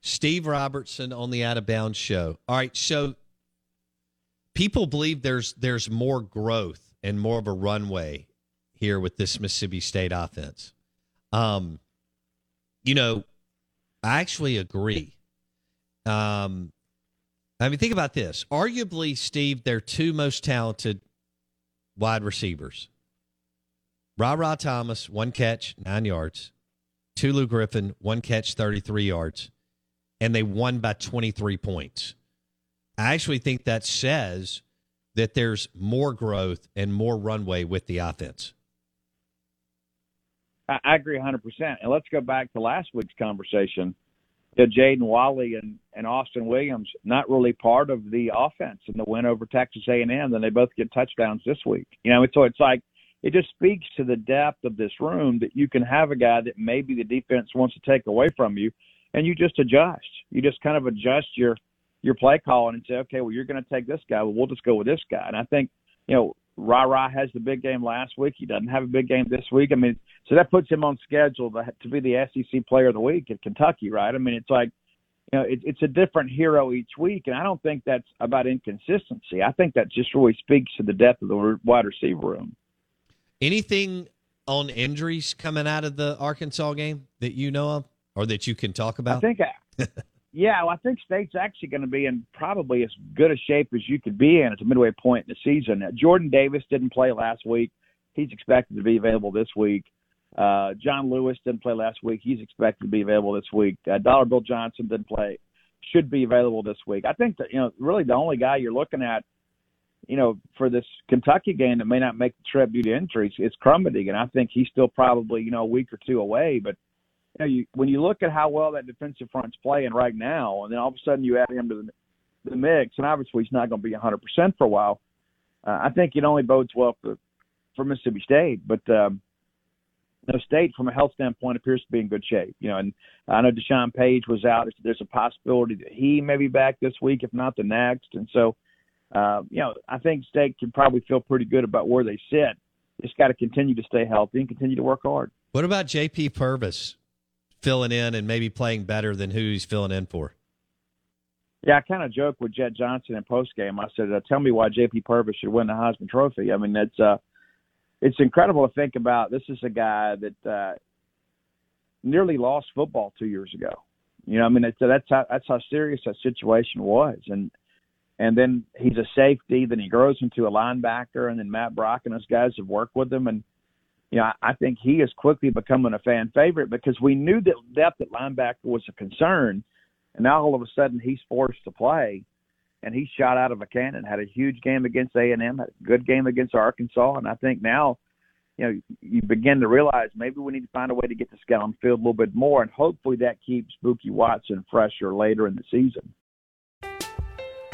Steve Robertson on the Out of Bounds show. All right, so people believe there's there's more growth and more of a runway here with this Mississippi State offense. Um, you know, I actually agree. Um, I mean, think about this. Arguably, Steve, their two most talented wide receivers. Rara Thomas, one catch, nine yards. Tulu Griffin, one catch, 33 yards. And they won by 23 points. I actually think that says that there's more growth and more runway with the offense. I, agree 100%. And let's go back to last week's conversation. Know, Jaden Walley and, and Austin Williams not really part of the offense in the win over Texas A&M. Then they both get touchdowns this week. You know, so it's like it just speaks to the depth of this room that you can have a guy that maybe the defense wants to take away from you, and you just adjust. You just kind of adjust your your play calling and say, okay, well, you're going to take this guy. Well, we'll just go with this guy. And I think, you know, Rara has the big game last week. He doesn't have a big game this week. I mean, so that puts him on schedule to, to be the SEC Player of the Week at Kentucky, right? I mean, it's like, you know, it, it's a different hero each week, and I don't think that's about inconsistency. I think that just really speaks to the depth of the wide receiver room. Anything on injuries coming out of the Arkansas game that you know of or that you can talk about? I think, I, yeah, well, I think State's actually going to be in probably as good a shape as you could be in at the midway point in the season. Now, Jordan Davis didn't play last week. He's expected to be available this week. Uh, John Lewis didn't play last week. He's expected to be available this week. Uh, Dollar Bill Johnson didn't play. Should be available this week. I think that, you know, really the only guy you're looking at, you know, for this Kentucky game that may not make the trip due to injuries is Crumedy. And I think he's still probably, you know, a week or two away. But know, you, when you look at how well that defensive front's playing right now, and then all of a sudden you add him to the, the mix, and obviously he's not going to be 100% for a while. Uh, I think it only bodes well for for Mississippi State, but um, you State from a health standpoint appears to be in good shape. You know, and I know Deshaun Page was out. There's a possibility that he may be back this week, if not the next. And so, uh, you know, I think State can probably feel pretty good about where they sit. Just got to continue to stay healthy and continue to work hard. What about JP Purvis filling in and maybe playing better than who he's filling in for? Yeah, I kind of joked with Jett Johnson in post game. I said, uh, "Tell me why J.P. Purvis should win the Heisman Trophy." I mean, it's uh, it's incredible to think about. This is a guy that uh, nearly lost football two years ago. You know, I mean, it's, that's how that's how serious that situation was, and and then he's a safety. Then he grows into a linebacker, and then Matt Brock and those guys have worked with him, and you know, I, I think he is quickly becoming a fan favorite because we knew that depth at linebacker was a concern, and now all of a sudden he's forced to play, and he shot out of a cannon. Had a huge game against A and M, had a good game against Arkansas, and I think now, you know, you begin to realize maybe we need to find a way to get this guy on field a little bit more, and hopefully that keeps Buki Watson fresher later in the season.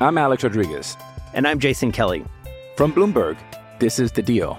I'm Alex Rodriguez. And I'm Jason Kelly. From Bloomberg, this is The Deal.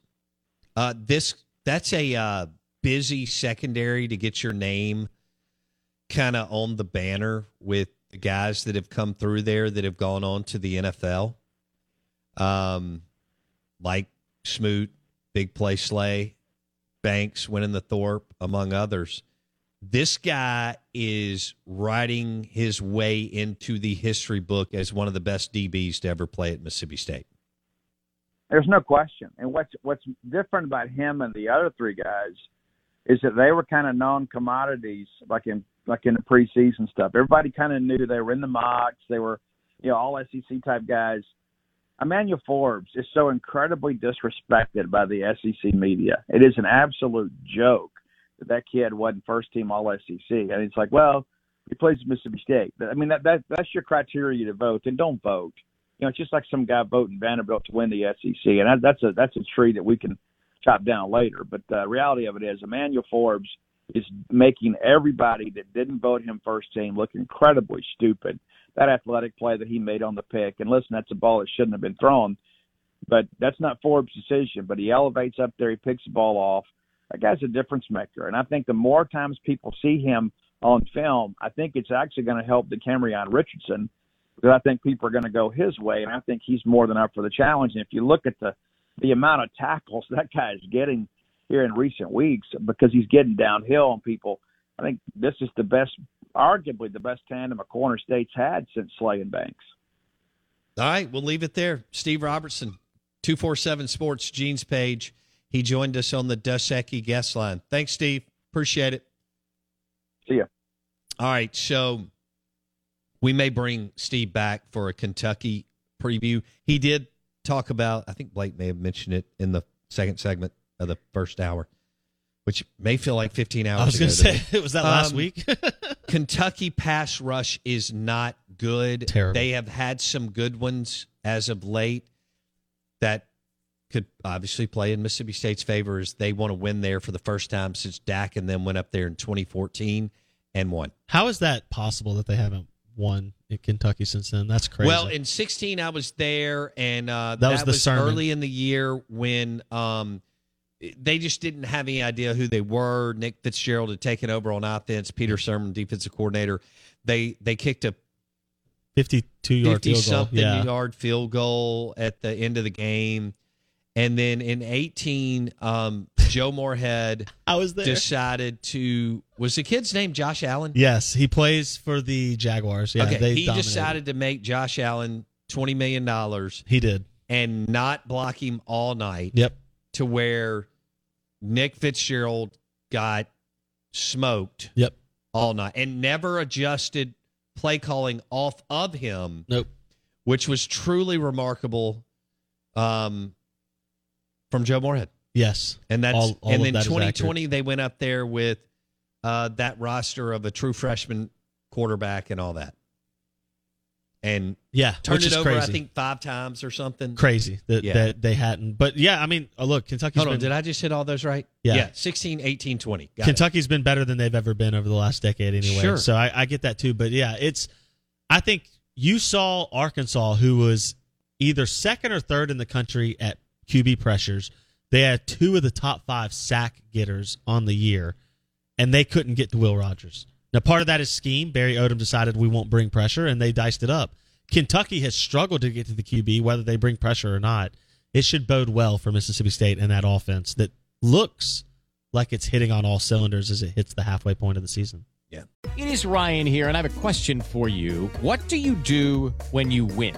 Uh, this that's a uh, busy secondary to get your name kind of on the banner with the guys that have come through there that have gone on to the NFL. Um, like Smoot, Big Play Slay, Banks winning the Thorpe, among others. This guy is writing his way into the history book as one of the best DBs to ever play at Mississippi State. There's no question. And what's what's different about him and the other three guys is that they were kind of non commodities, like in like in the preseason stuff. Everybody kind of knew they were in the mocks. They were, you know, all SEC type guys. Emmanuel Forbes is so incredibly disrespected by the SEC media. It is an absolute joke that that kid wasn't first team All SEC. And it's like, well, he plays Mississippi State. I mean, that, that that's your criteria to vote. Then don't vote. You know, it's just like some guy voting Vanderbilt to win the SEC, and that, that's a that's a tree that we can chop down later. But the reality of it is, Emmanuel Forbes is making everybody that didn't vote him first team look incredibly stupid. That athletic play that he made on the pick, and listen, that's a ball that shouldn't have been thrown, but that's not Forbes' decision. But he elevates up there, he picks the ball off. That guy's a difference maker, and I think the more times people see him on film, I think it's actually going to help Decamerion Richardson because I think people are going to go his way, and I think he's more than up for the challenge. And if you look at the the amount of tackles that guy is getting here in recent weeks, because he's getting downhill on people, I think this is the best, arguably the best tandem a corner state's had since Slay and Banks. All right, we'll leave it there. Steve Robertson, 247 Sports, Gene's page. He joined us on the Dos Equis guest line. Thanks, Steve. Appreciate it. See ya. All right, so we may bring Steve back for a Kentucky preview. He did talk about, I think Blake may have mentioned it in the second segment of the first hour, which may feel like 15 hours I was ago going to say, me. was that last Um, week? Kentucky pass rush is not good. Terrible. They have had some good ones as of late that could obviously play in Mississippi State's favor as they want to win there for the first time since Dak and them went up there in 2014 and won. How is that possible that they haven't won in Kentucky since then? That's crazy. Well, in 16, I was there, and uh, That was the sermon. early in the year when um, they just didn't have any idea who they were. Nick Fitzgerald had taken over on offense. Peter Sirmon, defensive coordinator. They they kicked a 52 yard 50 field goal. something Yeah. yard field goal at the end of the game. And then in 18, um, Joe Moorhead I was there. decided to. Was the kid's name Josh Allen? Yes, he plays for the Jaguars. Yeah, okay. they he dominated. decided to make Josh Allen $20 million He did. and not block him all night Yep. to where Nick Fitzgerald got smoked Yep. all night and never adjusted play calling off of him. Nope. which was truly remarkable um, from Joe Moorhead. Yes. And that's All- all and then that is 2020 they went up there with uh, that roster of a true freshman quarterback and all that. And Yeah. turned it over crazy. I think 5 times or something. crazy that, Yeah. that they hadn't. But yeah, I mean, uh, look, Kentucky. Hold on, been did I just hit all those right? Yeah. Yeah, 16, 18, 20. Got it. Kentucky's been better than they've ever been over the last decade anyway. Sure. So I, I get that too. But yeah, it's I think you saw Arkansas who was either second or third in the country at QB pressures. They had two of the top five sack getters on the year, and they couldn't get to Will Rogers. Now part of that is scheme. Barry Odom decided we won't bring pressure and they diced it up. Kentucky has struggled to get to the QB, whether they bring pressure or not. It should bode well for Mississippi State and that offense that looks like it's hitting on all cylinders as it hits the halfway point of the season. Yeah. It is Ryan here, and I have a question for you. What do you do when you win?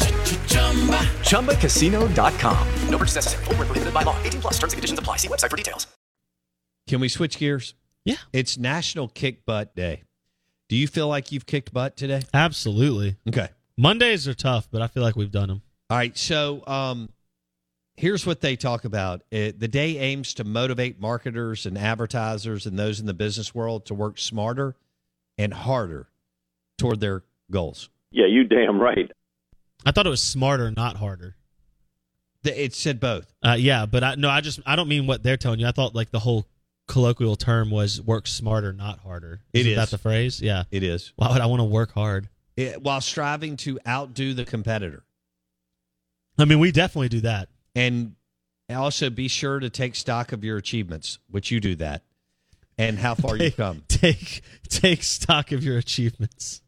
ChumbaCasino.com. No purchase necessary. Void were prohibited by law. 18 plus terms and conditions apply. See website for details. Can we switch gears? Yeah. It's National Kick Butt Day. Do you feel like you've kicked butt today? Absolutely. Okay. Mondays are tough, but I feel like we've done them. All right. So, um, here's what they talk about. It, the day aims to motivate marketers and advertisers and those in the business world to work smarter and harder toward their goals. Yeah, you damn right. I thought it was smarter, not harder. It said both. Uh, yeah, but I no, I just I don't mean what they're telling you. I thought like the whole colloquial term was work smarter, not harder. It Isn't is. that the phrase? Yeah, It is. Why would I want to work hard? It, while striving to outdo the competitor. I mean, we definitely do that. And also be sure to take stock of your achievements, which you do that, and how far you've come. Take take stock of your achievements.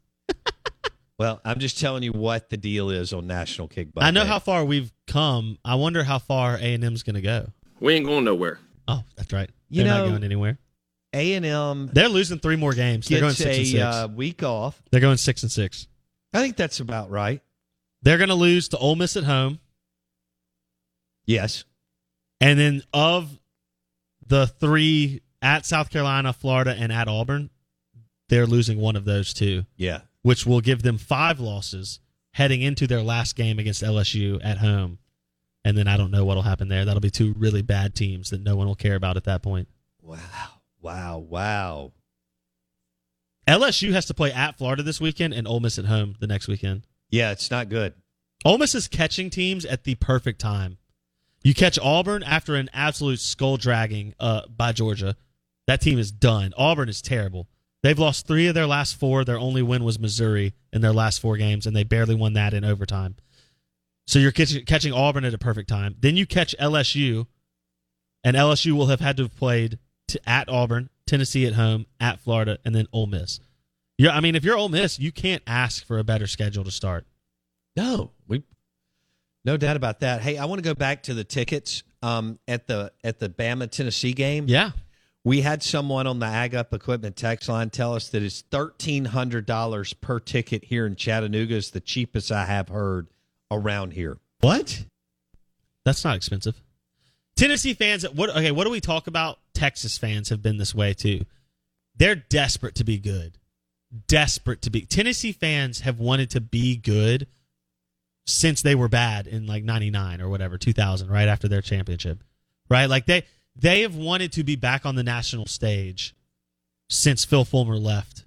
Well, I'm just telling you what the deal is on National Kick Butt I know Day. how far we've come. I wonder how far A and M's going to go. We ain't going nowhere. Oh, that's right. You They're know, not going anywhere. A and M They're losing three more games. They're going gets six and a six. uh, week off. They're going six and six. I think that's about right. They're going to lose to Ole Miss at home, Yes. and then of the three at South Carolina, Florida, and at Auburn, they're losing one of those two, Yeah. Which will give them five losses heading into their last game against LSU at home. And then I don't know what'll happen there. That'll be two really bad teams that no one will care about at that point. Wow. Wow. Wow. LSU has to play at Florida this weekend and Ole Miss at home the next weekend. Yeah, it's not good. Ole Miss is catching teams at the perfect time. You catch Auburn after an absolute skull dragging uh, by Georgia. That team is done. Auburn is terrible. They've lost three of their last four. Their only win was Missouri in their last four games, and they barely won that in overtime. So you're catching, catching Auburn at a perfect time. Then you catch LSU, and LSU will have had to have played to, at Auburn, Tennessee at home, at Florida, and then Ole Miss. You're, I mean, if you're Ole Miss, you can't ask for a better schedule to start. No, we no doubt about that. Hey, I want to go back to the tickets um, at the at the Bama Tennessee game. Yeah. We had someone on the Ag Up Equipment text line tell us that it's thirteen hundred dollars per ticket here in Chattanooga. Is the cheapest I have heard around here. What? That's not expensive. Tennessee fans, what? Okay, what do we talk about? Texas fans have been this way too. They're desperate to be good, desperate to be. Tennessee fans have wanted to be good since they were bad in like '99 or whatever, 2000, right after their championship, right? Like they they have wanted to be back on the national stage since Phil Fulmer left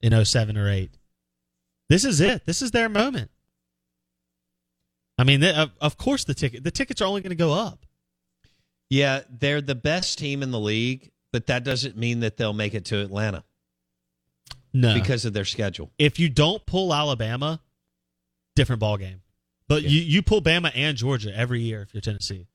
in 07 or 8. This is it. This is their moment. I mean, they, of, of course the ticket the tickets are only going to go up. Yeah, they're the best team in the league, but that doesn't mean that they'll make it to Atlanta No, because of their schedule. if you don't pull Alabama, different ball game. But Yeah. you you pull Bama and Georgia every year if you're Tennessee.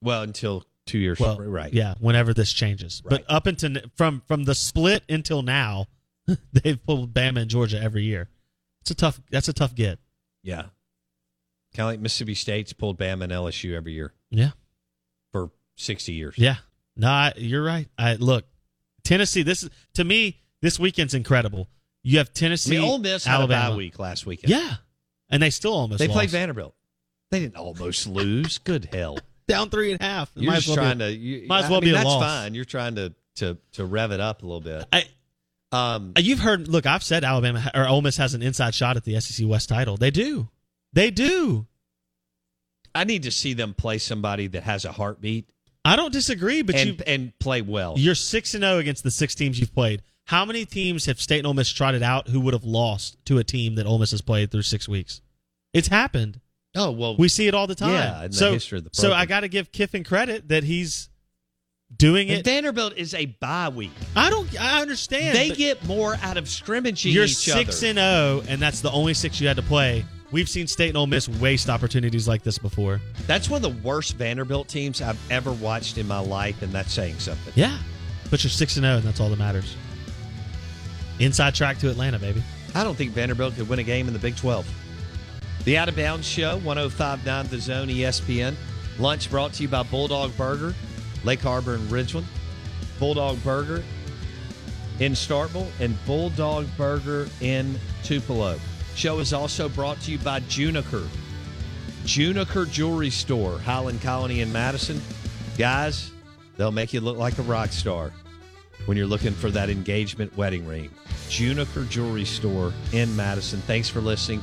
Well, until two years. Well, right. Yeah, whenever this changes. Right. But up until from from the split until now, they've pulled Bama and Georgia every year. It's a tough. That's a tough get. Yeah. Kind of like Mississippi State's pulled Bama and LSU every year Yeah. for 60 years. Yeah. No, I, you're right. I look, Tennessee. This is to me. This weekend's incredible. You have I Tennessee, mean, Ole Miss had Alabama. a bye week last weekend. Yeah, and they still almost They played. Vanderbilt. They didn't almost lose. Good hell. Down three and a half. You're might just well be- trying to. You, might as I well mean, be a that's loss. fine. You're trying to to to rev it up a little bit. I, um, you've heard. Look, I've said Alabama or Ole Miss has an inside shot at the SEC West title. They do. They do. I need to see them play somebody that has a heartbeat I don't disagree, but and you and play well. you're six and zero against the six teams you've played. How many teams have State and Ole Miss trotted out who would have lost to a team that Ole Miss has played through six weeks? It's happened. Oh well, We see it all the time. Yeah, in the so, history of the so. I got to give Kiffin credit that he's doing And it. Vanderbilt is a bye week. I don't. I understand. They get more out of scrimmaging You're six other. and zero, and that's the only six you had to play. We've seen State and Ole Miss waste opportunities like this before. That's one of the worst Vanderbilt teams I've ever watched in my life, and that's saying something. Yeah, but you're six and zero, and that's all that matters. Inside track to Atlanta, baby. I don't think Vanderbilt could win a game in the Big 12. The Out of Bounds Show, 1059 The Zone ESPN. Lunch brought to you by Bulldog Burger, Lake Harbor and Ridgeland. Bulldog Burger in Starkville and Bulldog Burger in Tupelo. Show is also brought to you by Juniker. Juniker Jewelry Store, Highland Colony in Madison. Guys, they'll make you look like a rock star when you're looking for that engagement wedding ring. Juniker Jewelry Store in Madison. Thanks for listening.